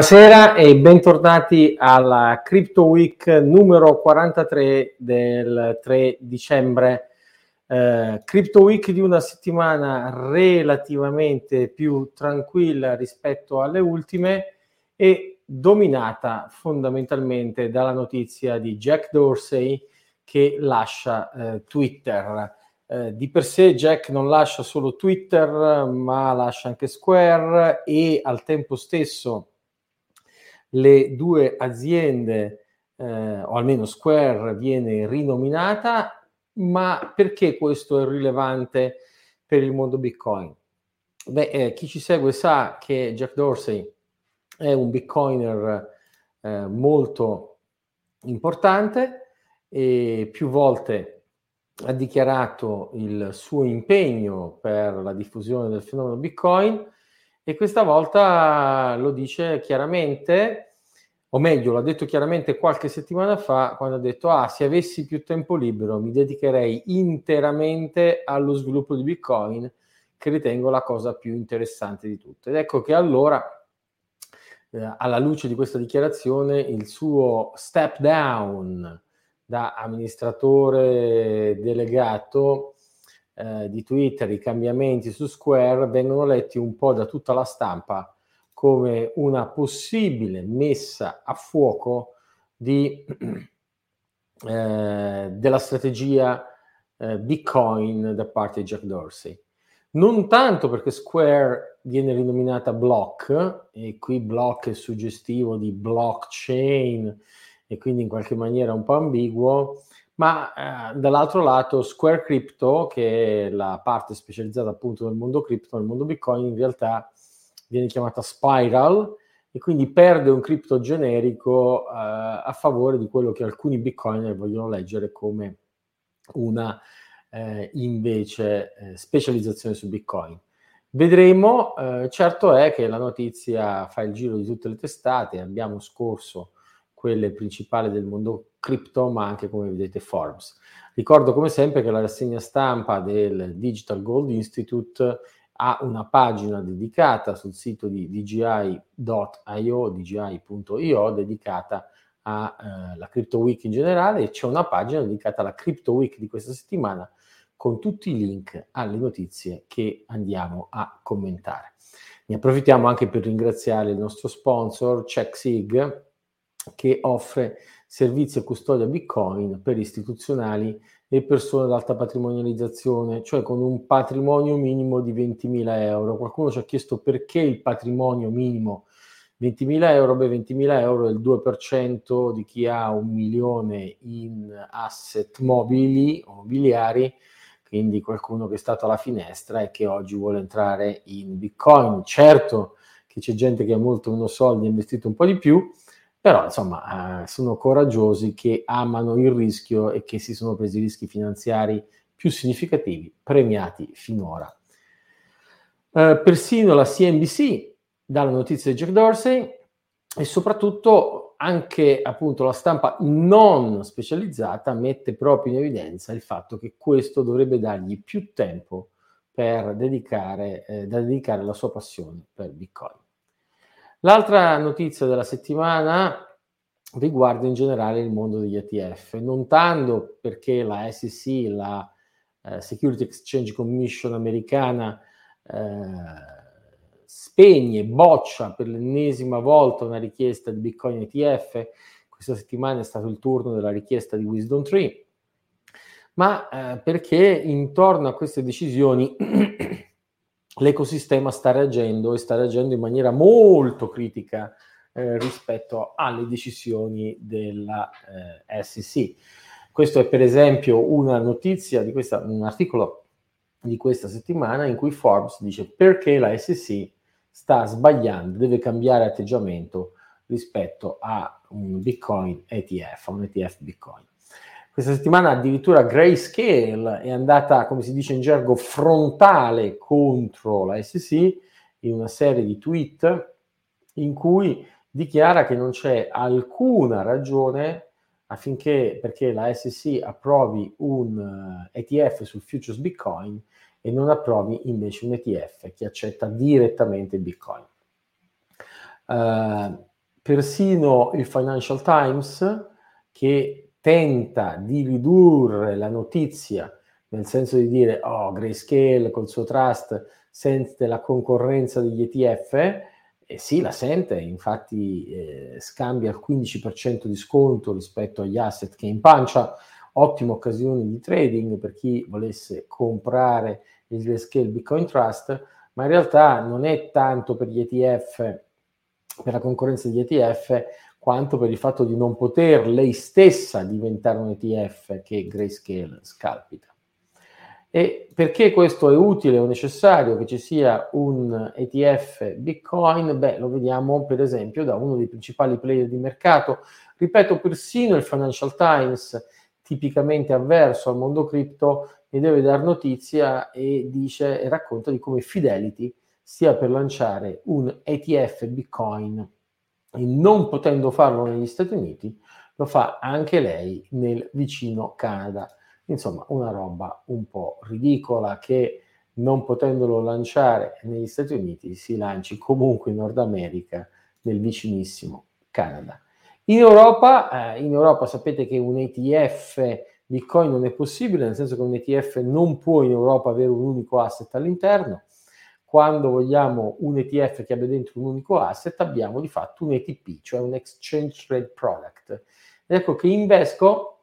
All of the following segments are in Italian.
Buonasera e bentornati alla Crypto Week numero 43 del 3 dicembre. Eh, Crypto Week di una settimana relativamente più tranquilla rispetto alle ultime e dominata fondamentalmente dalla notizia di Jack Dorsey che lascia eh, Twitter. Eh, di per sé Jack non lascia solo Twitter, ma lascia anche Square e al tempo stesso le due aziende, eh, o almeno Square, viene rinominata, ma perché questo è rilevante per il mondo Bitcoin? Beh, eh, chi ci segue sa che Jack Dorsey è un Bitcoiner eh, molto importante e più volte ha dichiarato il suo impegno per la diffusione del fenomeno Bitcoin e questa volta lo dice chiaramente, o meglio, l'ha detto chiaramente qualche settimana fa quando ha detto, ah, se avessi più tempo libero mi dedicherei interamente allo sviluppo di Bitcoin, che ritengo la cosa più interessante di tutte. Ed ecco che allora, eh, alla luce di questa dichiarazione, il suo step down da amministratore delegato eh, di Twitter, i cambiamenti su Square vengono letti un po' da tutta la stampa come una possibile messa a fuoco di, eh, della strategia eh, Bitcoin da parte di Jack Dorsey. Non tanto perché Square viene rinominata Block, e qui Block è suggestivo di blockchain e quindi in qualche maniera un po' ambiguo, ma eh, dall'altro lato Square Crypto, che è la parte specializzata appunto nel mondo cripto, nel mondo Bitcoin, in realtà viene chiamata Spiral e quindi perde un cripto generico eh, a favore di quello che alcuni Bitcoiner vogliono leggere come una eh, invece eh, specializzazione su Bitcoin. Vedremo, eh, certo è che la notizia fa il giro di tutte le testate, abbiamo scorso quelle principali del mondo cripto, ma anche come vedete Forbes. Ricordo come sempre che la rassegna stampa del Digital Gold Institute ha una pagina dedicata sul sito di dgi.io, dgi.io, dedicata alla eh, Crypto Week in generale e c'è una pagina dedicata alla Crypto Week di questa settimana con tutti i link alle notizie che andiamo a commentare. Ne approfittiamo anche per ringraziare il nostro sponsor CheckSig che offre servizi a custodia Bitcoin per istituzionali e persone ad alta patrimonializzazione, cioè con un patrimonio minimo di 20.000 euro. Qualcuno ci ha chiesto perché il patrimonio minimo 20.000 euro, beh 20.000 euro è il 2% di chi ha un milione in asset mobili o mobiliari, quindi qualcuno che è stato alla finestra e che oggi vuole entrare in Bitcoin. Certo che c'è gente che ha molto meno soldi e ha investito un po' di più, però insomma eh, sono coraggiosi che amano il rischio e che si sono presi rischi finanziari più significativi, premiati finora. Eh, persino la CNBC dà la notizia di Jack Dorsey e soprattutto anche appunto la stampa non specializzata mette proprio in evidenza il fatto che questo dovrebbe dargli più tempo per dedicare, eh, da dedicare alla sua passione per Bitcoin. L'altra notizia della settimana riguarda in generale il mondo degli ETF, non tanto perché la SEC, la eh, Security Exchange Commission americana, eh, spegne, boccia per l'ennesima volta una richiesta di Bitcoin ETF, questa settimana è stato il turno della richiesta di Wisdom Tree, ma eh, perché intorno a queste decisioni l'ecosistema sta reagendo e sta reagendo in maniera molto critica eh, rispetto alle decisioni della eh, SEC. Questo è per esempio una notizia di questa, un articolo di questa settimana in cui Forbes dice perché la SEC sta sbagliando, deve cambiare atteggiamento rispetto a un Bitcoin ETF, a un ETF Bitcoin. Questa settimana addirittura Grayscale è andata, come si dice in gergo, frontale contro la SEC in una serie di tweet in cui dichiara che non c'è alcuna ragione affinché perché la SEC approvi un uh, eh, ETF sul futures Bitcoin e non approvi invece un ETF che accetta direttamente Bitcoin. Eh, persino il Financial Times, che tenta di ridurre la notizia nel senso di dire, oh, Grayscale col suo trust sente la concorrenza degli ETF, e sì, la sente, infatti eh, scambia il 15% di sconto rispetto agli asset che in pancia, ottima occasione di trading per chi volesse comprare il Grayscale Bitcoin Trust, ma in realtà non è tanto per gli ETF, per la concorrenza degli ETF, quanto per il fatto di non poter lei stessa diventare un ETF che Grayscale scalpita. E perché questo è utile o necessario che ci sia un ETF Bitcoin? Beh, lo vediamo per esempio da uno dei principali player di mercato. Ripeto, persino il Financial Times, tipicamente avverso al mondo cripto, ne deve dar notizia e dice e racconta di come Fidelity stia per lanciare un ETF Bitcoin non potendo farlo negli Stati Uniti, lo fa anche lei nel vicino Canada. Insomma, una roba un po' ridicola che non potendolo lanciare negli Stati Uniti si lanci comunque in Nord America nel vicinissimo Canada. In Europa, eh, in Europa sapete che un ETF Bitcoin non è possibile, nel senso che un ETF non può in Europa avere un unico asset all'interno. Quando vogliamo un ETF che abbia dentro un unico asset, abbiamo di fatto un ETP, cioè un Exchange Trade Product. Ed ecco che Invesco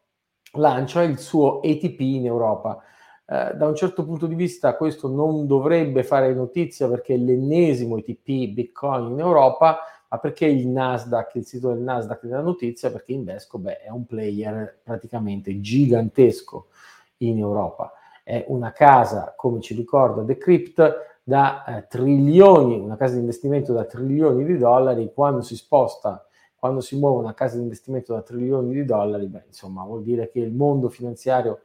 lancia il suo ETP in Europa. Eh, da un certo punto di vista questo non dovrebbe fare notizia perché è l'ennesimo ETP Bitcoin in Europa, ma perché il Nasdaq, il sito del Nasdaq della notizia? Perché Invesco beh, è un player praticamente gigantesco in Europa. È una casa, come ci ricorda Decrypt, da eh, trilioni, una casa di investimento da trilioni di dollari, quando si sposta quando si muove una casa di investimento da trilioni di dollari, beh, insomma, vuol dire che il mondo finanziario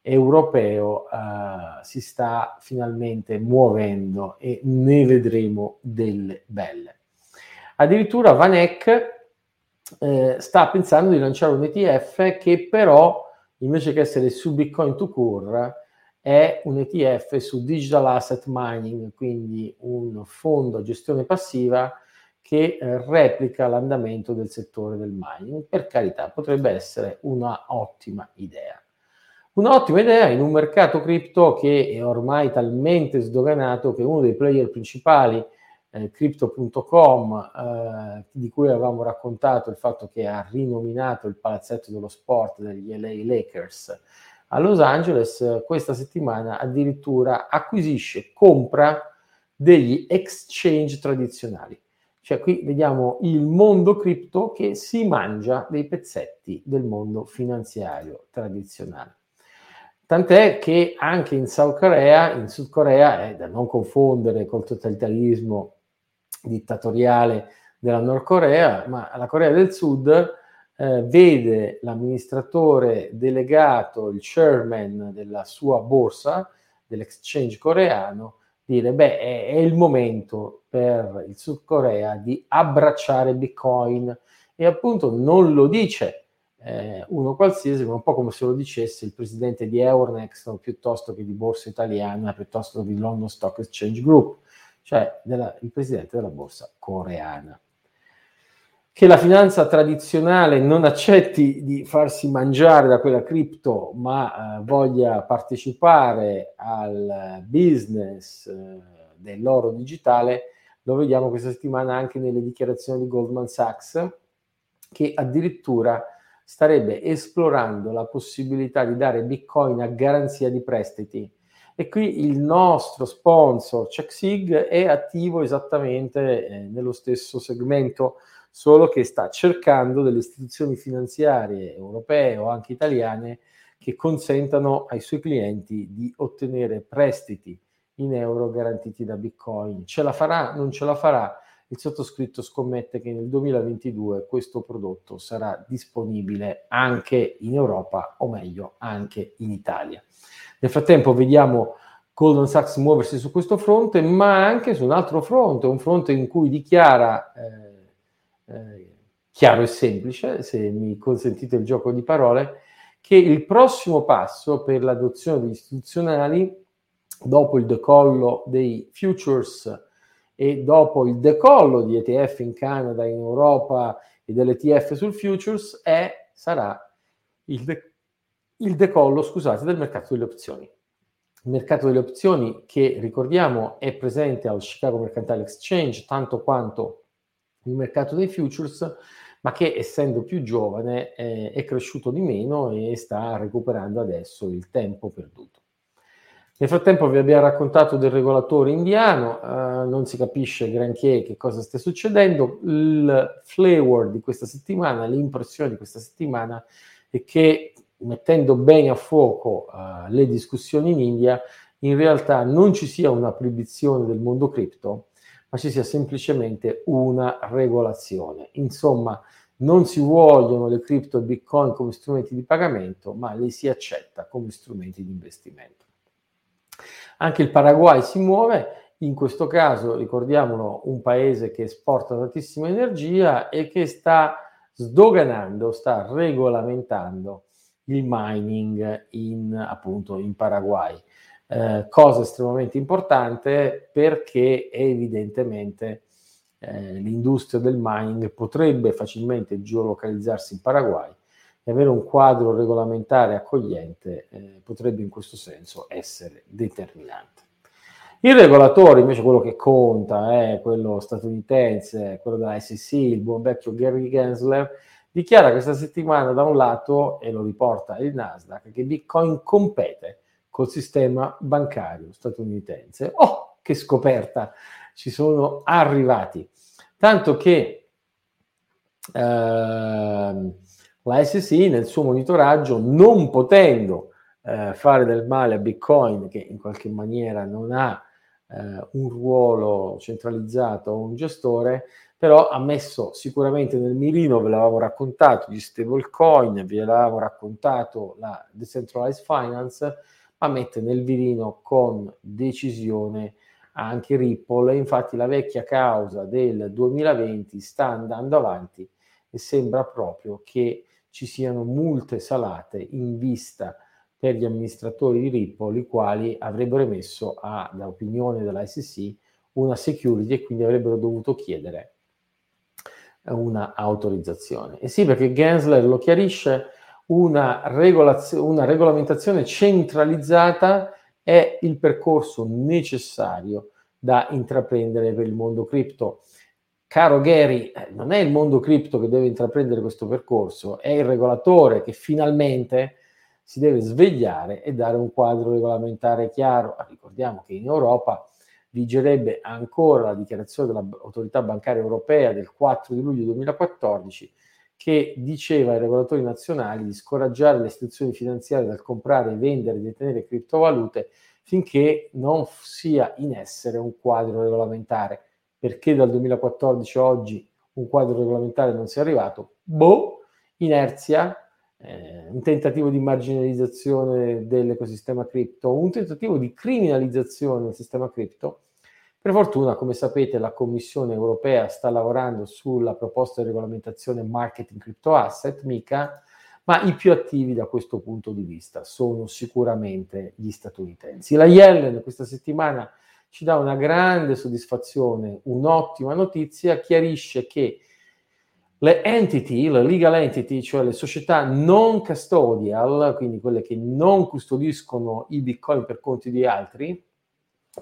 europeo eh, si sta finalmente muovendo e ne vedremo delle belle. Addirittura Vanek eh, sta pensando di lanciare un ETF che però, invece che essere su Bitcoin to Cure, è un ETF su Digital Asset Mining, quindi un fondo a gestione passiva che eh, replica l'andamento del settore del mining. Per carità, potrebbe essere una ottima idea. Un'ottima idea in un mercato cripto che è ormai talmente sdoganato che uno dei player principali, eh, Crypto.com, eh, di cui avevamo raccontato il fatto che ha rinominato il palazzetto dello sport degli LA Lakers a Los Angeles, questa settimana addirittura acquisisce, compra degli exchange tradizionali. Cioè qui vediamo il mondo cripto che si mangia dei pezzetti del mondo finanziario tradizionale. Tant'è che anche in South Korea, in Sud Corea, è da non confondere col totalitarismo dittatoriale della Nord Corea, ma la Corea del Sud eh, vede l'amministratore delegato, il chairman della sua borsa, dell'exchange coreano, dire, beh, è, è il momento per il Sud Corea di abbracciare Bitcoin e appunto non lo dice eh, uno qualsiasi, ma un po' come se lo dicesse il presidente di Euronext piuttosto che di Borsa Italiana, piuttosto che di London Stock Exchange Group, cioè della, il presidente della borsa coreana. Che la finanza tradizionale non accetti di farsi mangiare da quella cripto, ma eh, voglia partecipare al business eh, dell'oro digitale, lo vediamo questa settimana anche nelle dichiarazioni di Goldman Sachs, che addirittura starebbe esplorando la possibilità di dare Bitcoin a garanzia di prestiti. E qui il nostro sponsor CheckSig è attivo esattamente eh, nello stesso segmento solo che sta cercando delle istituzioni finanziarie europee o anche italiane che consentano ai suoi clienti di ottenere prestiti in euro garantiti da Bitcoin. Ce la farà? Non ce la farà? Il sottoscritto scommette che nel 2022 questo prodotto sarà disponibile anche in Europa o meglio anche in Italia. Nel frattempo vediamo Goldman Sachs muoversi su questo fronte, ma anche su un altro fronte, un fronte in cui dichiara eh, eh, chiaro e semplice, se mi consentite il gioco di parole, che il prossimo passo per l'adozione degli istituzionali, dopo il decollo dei futures e dopo il decollo di ETF in Canada, in Europa e dell'ETF sul futures è, sarà il, de- il decollo scusate, del mercato delle opzioni. Il mercato delle opzioni che ricordiamo è presente al Chicago Mercantile Exchange tanto quanto il mercato dei futures, ma che essendo più giovane eh, è cresciuto di meno e sta recuperando adesso il tempo perduto. Nel frattempo vi abbiamo raccontato del regolatore indiano, eh, non si capisce granché che cosa stia succedendo. Il flavor di questa settimana, l'impressione di questa settimana è che mettendo bene a fuoco uh, le discussioni in India, in realtà non ci sia una proibizione del mondo cripto, ma ci sia semplicemente una regolazione. Insomma, non si vogliono le cripto e bitcoin come strumenti di pagamento, ma le si accetta come strumenti di investimento. Anche il Paraguay si muove, in questo caso ricordiamolo un paese che esporta tantissima energia e che sta sdoganando, sta regolamentando il mining in, appunto, in Paraguay. Eh, cosa estremamente importante perché evidentemente eh, l'industria del mining potrebbe facilmente geolocalizzarsi in Paraguay e avere un quadro regolamentare accogliente eh, potrebbe in questo senso essere determinante. Il regolatore, invece, quello che conta è quello statunitense, quello della SEC, il buon vecchio Gary Gensler, dichiara questa settimana da un lato, e lo riporta il Nasdaq, che Bitcoin compete col sistema bancario statunitense. Oh, che scoperta! Ci sono arrivati. Tanto che eh, la SEC nel suo monitoraggio, non potendo eh, fare del male a Bitcoin, che in qualche maniera non ha eh, un ruolo centralizzato o un gestore, però ha messo sicuramente nel mirino, ve l'avevamo raccontato, gli stablecoin, ve l'avevamo raccontato la decentralized finance, ma mette nel mirino con decisione anche Ripple. Infatti la vecchia causa del 2020 sta andando avanti e sembra proprio che ci siano multe salate in vista per gli amministratori di Ripple, i quali avrebbero emesso, a, da opinione della SEC, una security e quindi avrebbero dovuto chiedere una autorizzazione. E sì, perché Gensler lo chiarisce, una, regolaz- una regolamentazione centralizzata è il percorso necessario da intraprendere per il mondo cripto caro Gary, eh, non è il mondo cripto che deve intraprendere questo percorso, è il regolatore che finalmente si deve svegliare e dare un quadro regolamentare chiaro. Ricordiamo che in Europa vigerebbe ancora la dichiarazione dell'autorità bancaria europea del 4 di luglio 2014 che diceva ai regolatori nazionali di scoraggiare le istituzioni finanziarie dal comprare, vendere e detenere criptovalute finché non sia in essere un quadro regolamentare perché dal 2014 a oggi un quadro regolamentare non sia arrivato? Boh, inerzia, eh, un tentativo di marginalizzazione dell'ecosistema cripto, un tentativo di criminalizzazione del sistema cripto. Per fortuna, come sapete, la Commissione europea sta lavorando sulla proposta di regolamentazione marketing crypto asset, mica, ma i più attivi da questo punto di vista sono sicuramente gli statunitensi. La Yellen questa settimana ci dà una grande soddisfazione, un'ottima notizia, chiarisce che le entity, le legal entity, cioè le società non custodial, quindi quelle che non custodiscono i bitcoin per conti di altri,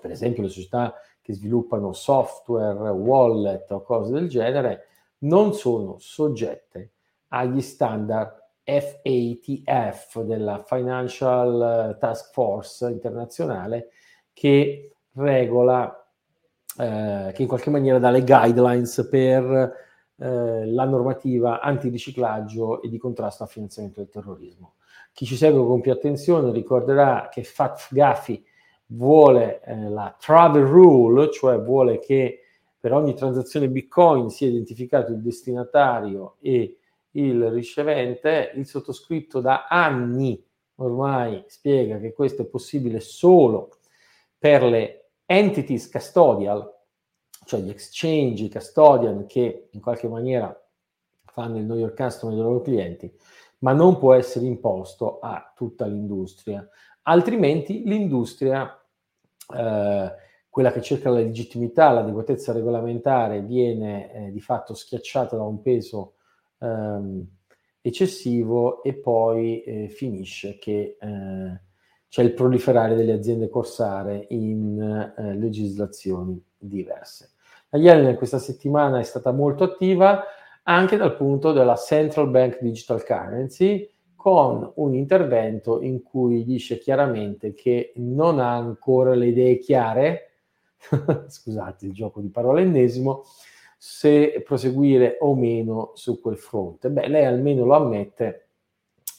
per esempio le società che sviluppano software, wallet o cose del genere, non sono soggette agli standard FATF della Financial Task Force internazionale che regola eh, che in qualche maniera dà le guidelines per eh, la normativa antiriciclaggio e di contrasto al finanziamento del terrorismo. Chi ci segue con più attenzione ricorderà che Fat Gaffi vuole eh, la travel rule, cioè vuole che per ogni transazione Bitcoin sia identificato il destinatario e il ricevente. Il sottoscritto da anni ormai spiega che questo è possibile solo per le entities custodial, cioè gli exchange custodian che in qualche maniera fanno il know your customer dei loro clienti, ma non può essere imposto a tutta l'industria. Altrimenti l'industria, eh, quella che cerca la legittimità, l'adeguatezza regolamentare viene eh, di fatto schiacciata da un peso ehm, eccessivo e poi eh, finisce che eh, c'è il proliferare delle aziende corsare in eh, legislazioni diverse. La Yellen questa settimana è stata molto attiva anche dal punto della Central Bank Digital Currency, con un intervento in cui dice chiaramente che non ha ancora le idee chiare, scusate il gioco di parole ennesimo, se proseguire o meno su quel fronte. Beh, lei almeno lo ammette,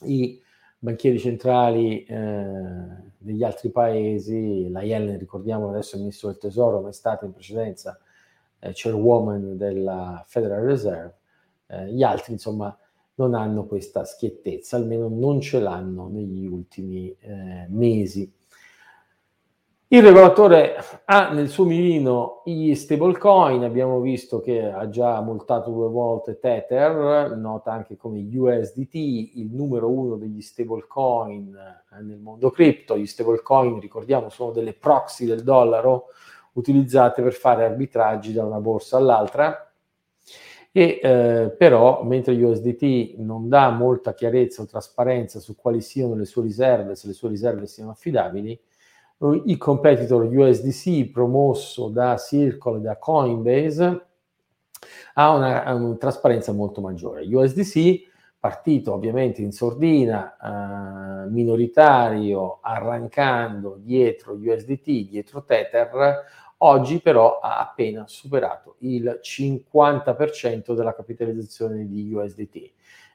i banchieri centrali eh, degli altri paesi, la Yellen ricordiamo adesso il ministro del tesoro, ma è stata in precedenza eh, chairwoman della Federal Reserve, eh, gli altri insomma non hanno questa schiettezza, almeno non ce l'hanno negli ultimi eh, mesi. Il regolatore ha nel suo mirino gli stablecoin, abbiamo visto che ha già multato due volte Tether, nota anche come USDT, il numero uno degli stablecoin eh, nel mondo cripto. Gli stablecoin, ricordiamo, sono delle proxy del dollaro utilizzate per fare arbitraggi da una borsa all'altra. E eh, però, mentre USDT non dà molta chiarezza o trasparenza su quali siano le sue riserve, se le sue riserve siano affidabili, il competitor USDC promosso da Circle e da Coinbase ha una, una, trasparenza molto maggiore. USDC, partito ovviamente in sordina, eh, minoritario, arrancando dietro USDT, dietro Tether, oggi però ha appena superato il 50% della capitalizzazione di USDT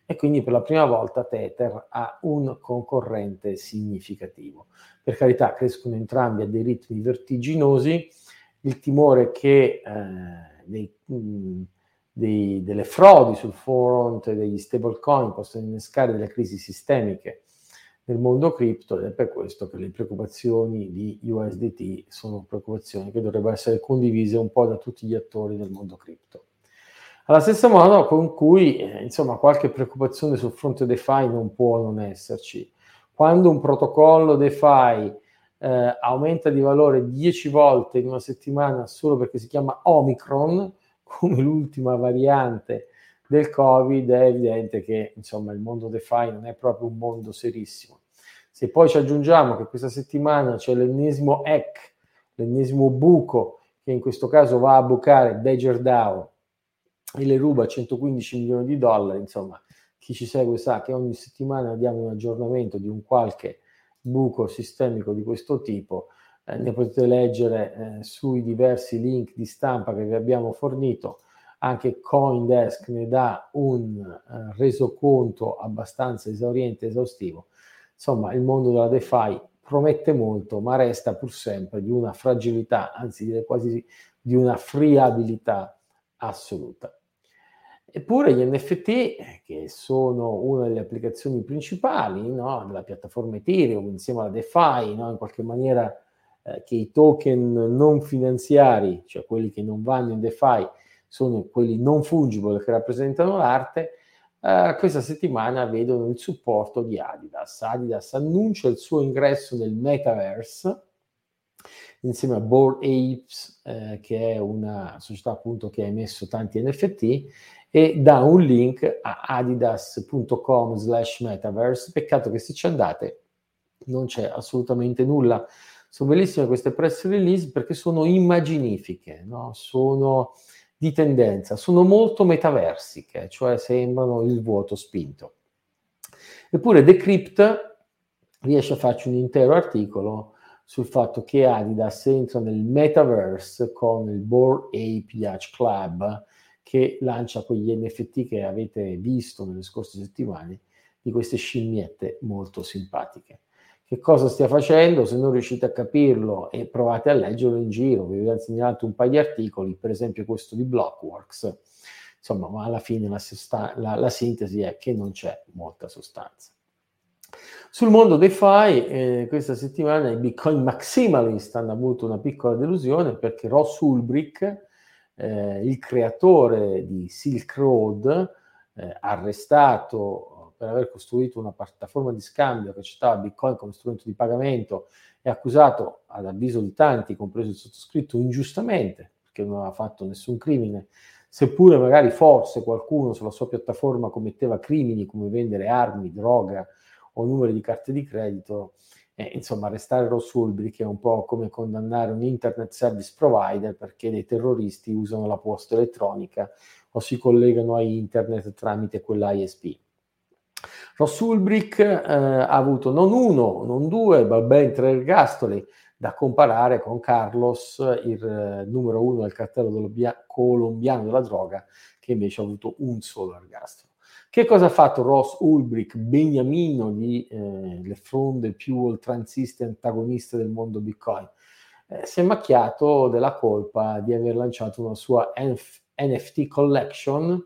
e quindi per la prima volta Tether ha un concorrente significativo. Per carità, crescono entrambi a dei ritmi vertiginosi, il timore che eh, dei, mh, dei, delle frodi sul fronte degli stablecoin possano innescare delle crisi sistemiche nel mondo cripto ed è per questo che le preoccupazioni di USDT sono preoccupazioni che dovrebbero essere condivise un po' da tutti gli attori del mondo cripto. Alla stessa modo con cui, eh, insomma, qualche preoccupazione sul fronte DeFi non può non esserci. Quando un protocollo DeFi eh, aumenta di valore 10 volte in una settimana solo perché si chiama Omicron, come l'ultima variante del Covid, è evidente che insomma, il mondo DeFi non è proprio un mondo serissimo. Se poi ci aggiungiamo che questa settimana c'è l'ennesimo hack, l'ennesimo buco, che in questo caso va a bucare Badger DAO e le ruba 115 milioni di dollari, insomma, chi ci segue sa che ogni settimana diamo un aggiornamento di un qualche buco sistemico di questo tipo. Eh, ne potete leggere eh, sui diversi link di stampa che vi abbiamo fornito. Anche Coindesk ne dà un eh, resoconto abbastanza esauriente e esaustivo. Insomma, il mondo della DeFi promette molto, ma resta pur sempre di una fragilità, anzi direi quasi di una friabilità assoluta. Eppure gli NFT, che sono una delle applicazioni principali no, della piattaforma Ethereum insieme alla DeFi, no, in qualche maniera eh, che i token non finanziari, cioè quelli che non vanno in DeFi, sono quelli non fungible che rappresentano l'arte, eh, questa settimana vedono il supporto di Adidas. Adidas annuncia il suo ingresso nel metaverse insieme a Board Apes, eh, che è una società appunto che ha emesso tanti NFT e dà un link a adidas.com slash metaverse. Peccato che se ci andate non c'è assolutamente nulla. Sono bellissime queste press release perché sono immaginifiche, no? sono di tendenza, sono molto metaversiche, cioè sembrano il vuoto spinto. Eppure Decrypt riesce a farci un intero articolo sul fatto che Adidas entra nel metaverse con il Board Ape Yacht Club, che lancia quegli NFT che avete visto nelle scorse settimane di queste scimmiette molto simpatiche. Che cosa stia facendo? Se non riuscite a capirlo e provate a leggerlo in giro, vi ho segnalato un paio di articoli, per esempio questo di Blockworks, insomma, ma alla fine la, sosta- la, la sintesi è che non c'è molta sostanza. Sul mondo DeFi, eh, questa settimana i Bitcoin Maximalist hanno avuto una piccola delusione perché Ross Ulbricht, eh, il creatore di Silk Road, eh, arrestato per aver costruito una piattaforma di scambio che accettava Bitcoin come strumento di pagamento è accusato, ad avviso di tanti, compreso il sottoscritto, ingiustamente, perché non aveva fatto nessun crimine, seppure magari forse qualcuno sulla sua piattaforma commetteva crimini come vendere armi, droga o numeri di carte di credito, eh, insomma, arrestare Ross Ulbricht è un po' come condannare un internet service provider perché dei terroristi usano la posta elettronica o si collegano a internet tramite quell'ISP. Ross Ulbricht eh, ha avuto non uno, non due, ma ben tre ergastoli da comparare con Carlos, il eh, numero uno del cartello colombiano della droga, che invece ha avuto un solo ergastolo. Che cosa ha fatto Ross Ulbricht, beniamino di eh, le fronde più oltranziste antagoniste del mondo Bitcoin? Eh, si è macchiato della colpa di aver lanciato una sua NF- NFT collection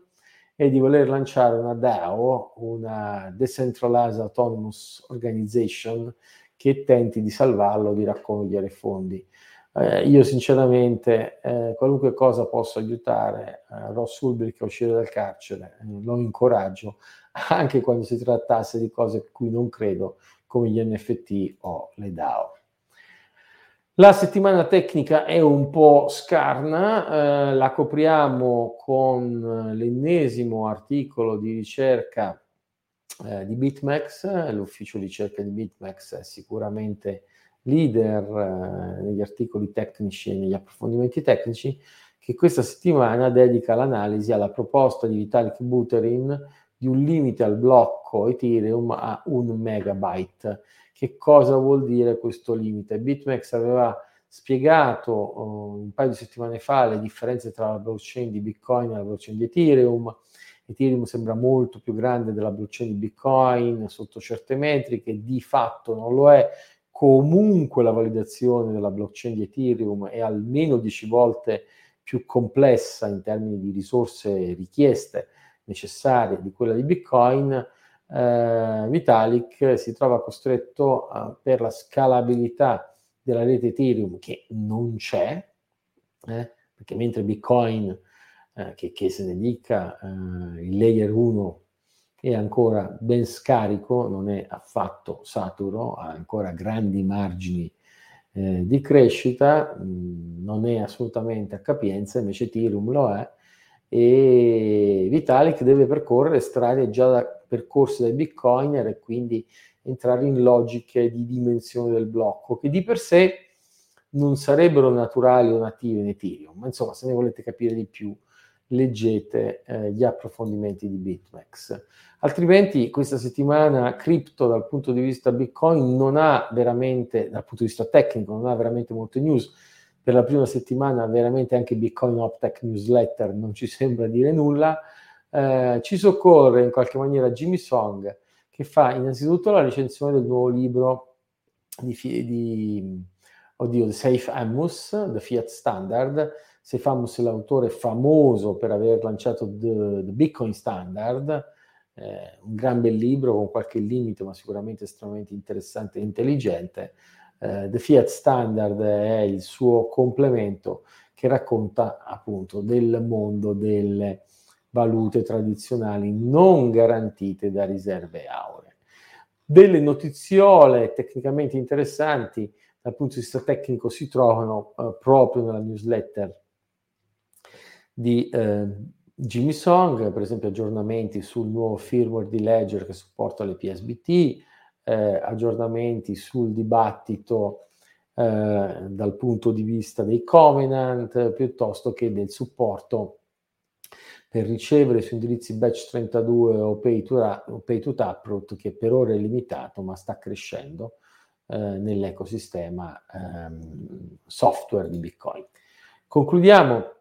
e di voler lanciare una DAO, una Decentralized Autonomous Organization, che tenti di salvarlo, di raccogliere fondi. Eh, io sinceramente eh, qualunque cosa possa aiutare eh, Ross Ulbricht a uscire dal carcere, eh, lo incoraggio, anche quando si trattasse di cose a cui non credo, come gli NFT o le DAO. La settimana tecnica è un po' scarna, eh, la copriamo con l'ennesimo articolo di ricerca eh, di BitMEX, l'ufficio di ricerca di BitMEX è sicuramente leader eh, negli articoli tecnici e negli approfondimenti tecnici, che questa settimana dedica l'analisi alla proposta di Vitalik Buterin di un limite al blocco Ethereum a un megabyte. Che cosa vuol dire questo limite? BitMEX aveva spiegato uh, un paio di settimane fa le differenze tra la blockchain di Bitcoin e la blockchain di Ethereum. Ethereum sembra molto più grande della blockchain di Bitcoin sotto certe metriche, di fatto non lo è. Comunque la validazione della blockchain di Ethereum è almeno 10 volte più complessa in termini di risorse richieste necessarie di quella di Bitcoin. Eh, Vitalik si trova costretto a, per la scalabilità della rete Ethereum che non c'è, eh, perché mentre Bitcoin, eh, che, che, se ne dica, eh, il layer 1 è ancora ben scarico, non è affatto saturo, ha ancora grandi margini eh, di crescita, mh, mm, non è assolutamente a capienza, invece Ethereum lo è, e Vitalik deve percorrere strade già da, percorse dai bitcoiner e quindi entrare in logiche di dimensione del blocco, che di per sé non sarebbero naturali o native in Ethereum, ma insomma se ne volete capire di più leggete eh, gli approfondimenti di BitMEX. Altrimenti questa settimana cripto dal punto di vista Bitcoin non ha veramente, dal punto di vista tecnico, non ha veramente molte news. Per la prima settimana veramente anche Bitcoin Optech Newsletter non ci sembra dire nulla. Eh, ci soccorre in qualche maniera Jimmy Song che fa innanzitutto la recensione del nuovo libro di, di oddio, Safe Ammus, The Fiat Standard. Safe Ammus è l'autore famoso per aver lanciato The, The Bitcoin Standard, eh, un gran bel libro con qualche limite, ma sicuramente estremamente interessante e intelligente. Eh, The Fiat Standard è il suo complemento che racconta appunto del mondo delle valute tradizionali non garantite da riserve auree. Delle notiziole tecnicamente interessanti dal punto di vista tecnico si trovano eh, proprio nella newsletter di eh, Jimmy Song, per esempio aggiornamenti sul nuovo firmware di Ledger che supporta le PSBT, eh, aggiornamenti sul dibattito eh, dal punto di vista dei covenant piuttosto che del supporto per ricevere su indirizzi batch 32 o pay to, o pay to taproot che per ora è limitato ma sta crescendo eh, nell'ecosistema ehm, software di Bitcoin. Concludiamo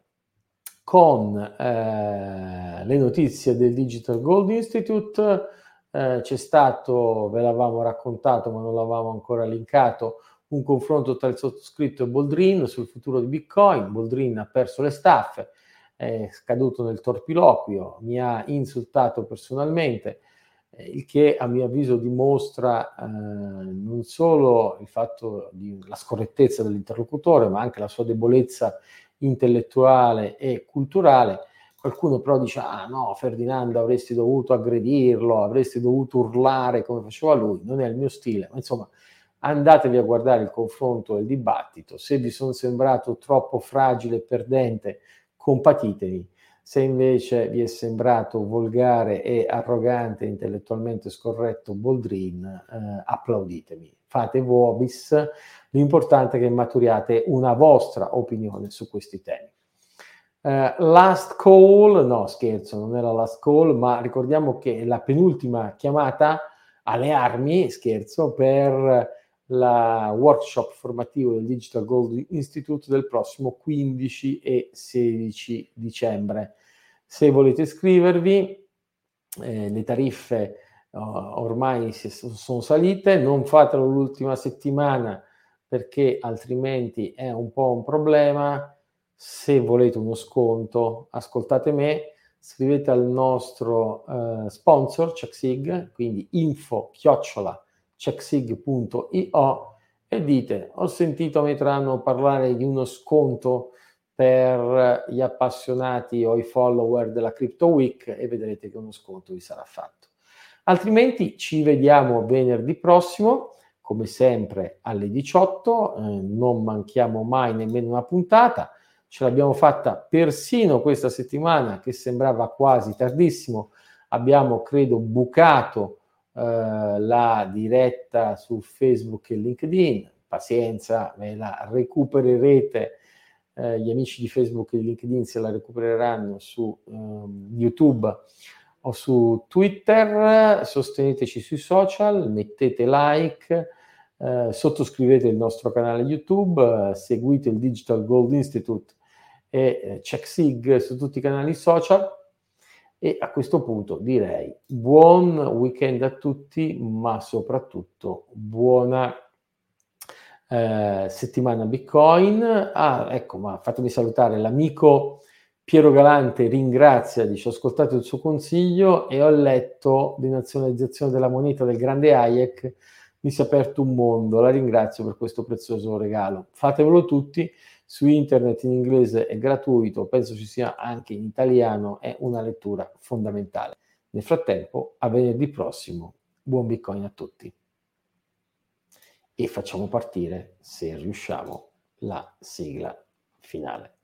con eh, le notizie del Digital Gold Institute. Eh, c'è stato, ve l'avevamo raccontato ma non l'avevamo ancora linkato, un confronto tra il sottoscritto e Boldrin sul futuro di Bitcoin. Boldrin ha perso le staffe, è scaduto nel torpiloquio, mi ha insultato personalmente, eh, il che a mio avviso dimostra eh, non solo il fatto di la scorrettezza dell'interlocutore, ma anche la sua debolezza intellettuale e culturale. Qualcuno però dice, ah no, Ferdinando avresti dovuto aggredirlo, avresti dovuto urlare come faceva lui, non è il mio stile, ma insomma andatevi a guardare il confronto e il dibattito, se vi sono sembrato troppo fragile e perdente, compatitevi, se invece vi è sembrato volgare e arrogante, intellettualmente scorretto Boldrin, eh, applauditemi, fate vobis, l'importante è che maturiate una vostra opinione su questi temi. Uh, last call, no scherzo, non era last call, ma ricordiamo che è la penultima chiamata alle armi, scherzo, per la workshop formativo del Digital Gold Institute del prossimo 15 e 16 dicembre. Se volete iscrivervi, eh, le tariffe uh, ormai si, sono salite, non fatelo l'ultima settimana perché altrimenti è un po' un problema. Se volete uno sconto, ascoltate me, scrivete al nostro uh, sponsor CheckSig, quindi info chiocciola checksig.io e dite ho sentito Metrano parlare di uno sconto per gli appassionati o i follower della Crypto Week e vedrete che uno sconto vi sarà fatto. Altrimenti ci vediamo venerdì prossimo, come sempre alle 18, eh, non manchiamo mai nemmeno una puntata ce l'abbiamo fatta persino questa settimana che sembrava quasi tardissimo, abbiamo credo bucato la diretta su Facebook e LinkedIn, pazienza, ve la recupererete, eh, gli amici di Facebook e LinkedIn se la recupereranno su eh, YouTube o su Twitter, sosteneteci sui social, mettete like, eh, sottoscrivete il nostro canale YouTube, eh, seguite il Digital Gold Institute e eh, CheckSig su tutti i canali social. E a questo punto direi buon weekend a tutti, ma soprattutto buona eh, settimana Bitcoin. Ah, ecco, ma fatemi salutare l'amico Piero Galante, ringrazia, dice ho ascoltato il suo consiglio e ho letto Denazionalizzazione della moneta del grande Hayek, mi si è aperto un mondo, la ringrazio per questo prezioso regalo. Fatevelo tutti su internet in inglese è gratuito, penso ci sia anche in italiano, è una lettura fondamentale. Nel frattempo, a venerdì prossimo, buon Bitcoin a tutti. E facciamo partire, se riusciamo, la sigla finale.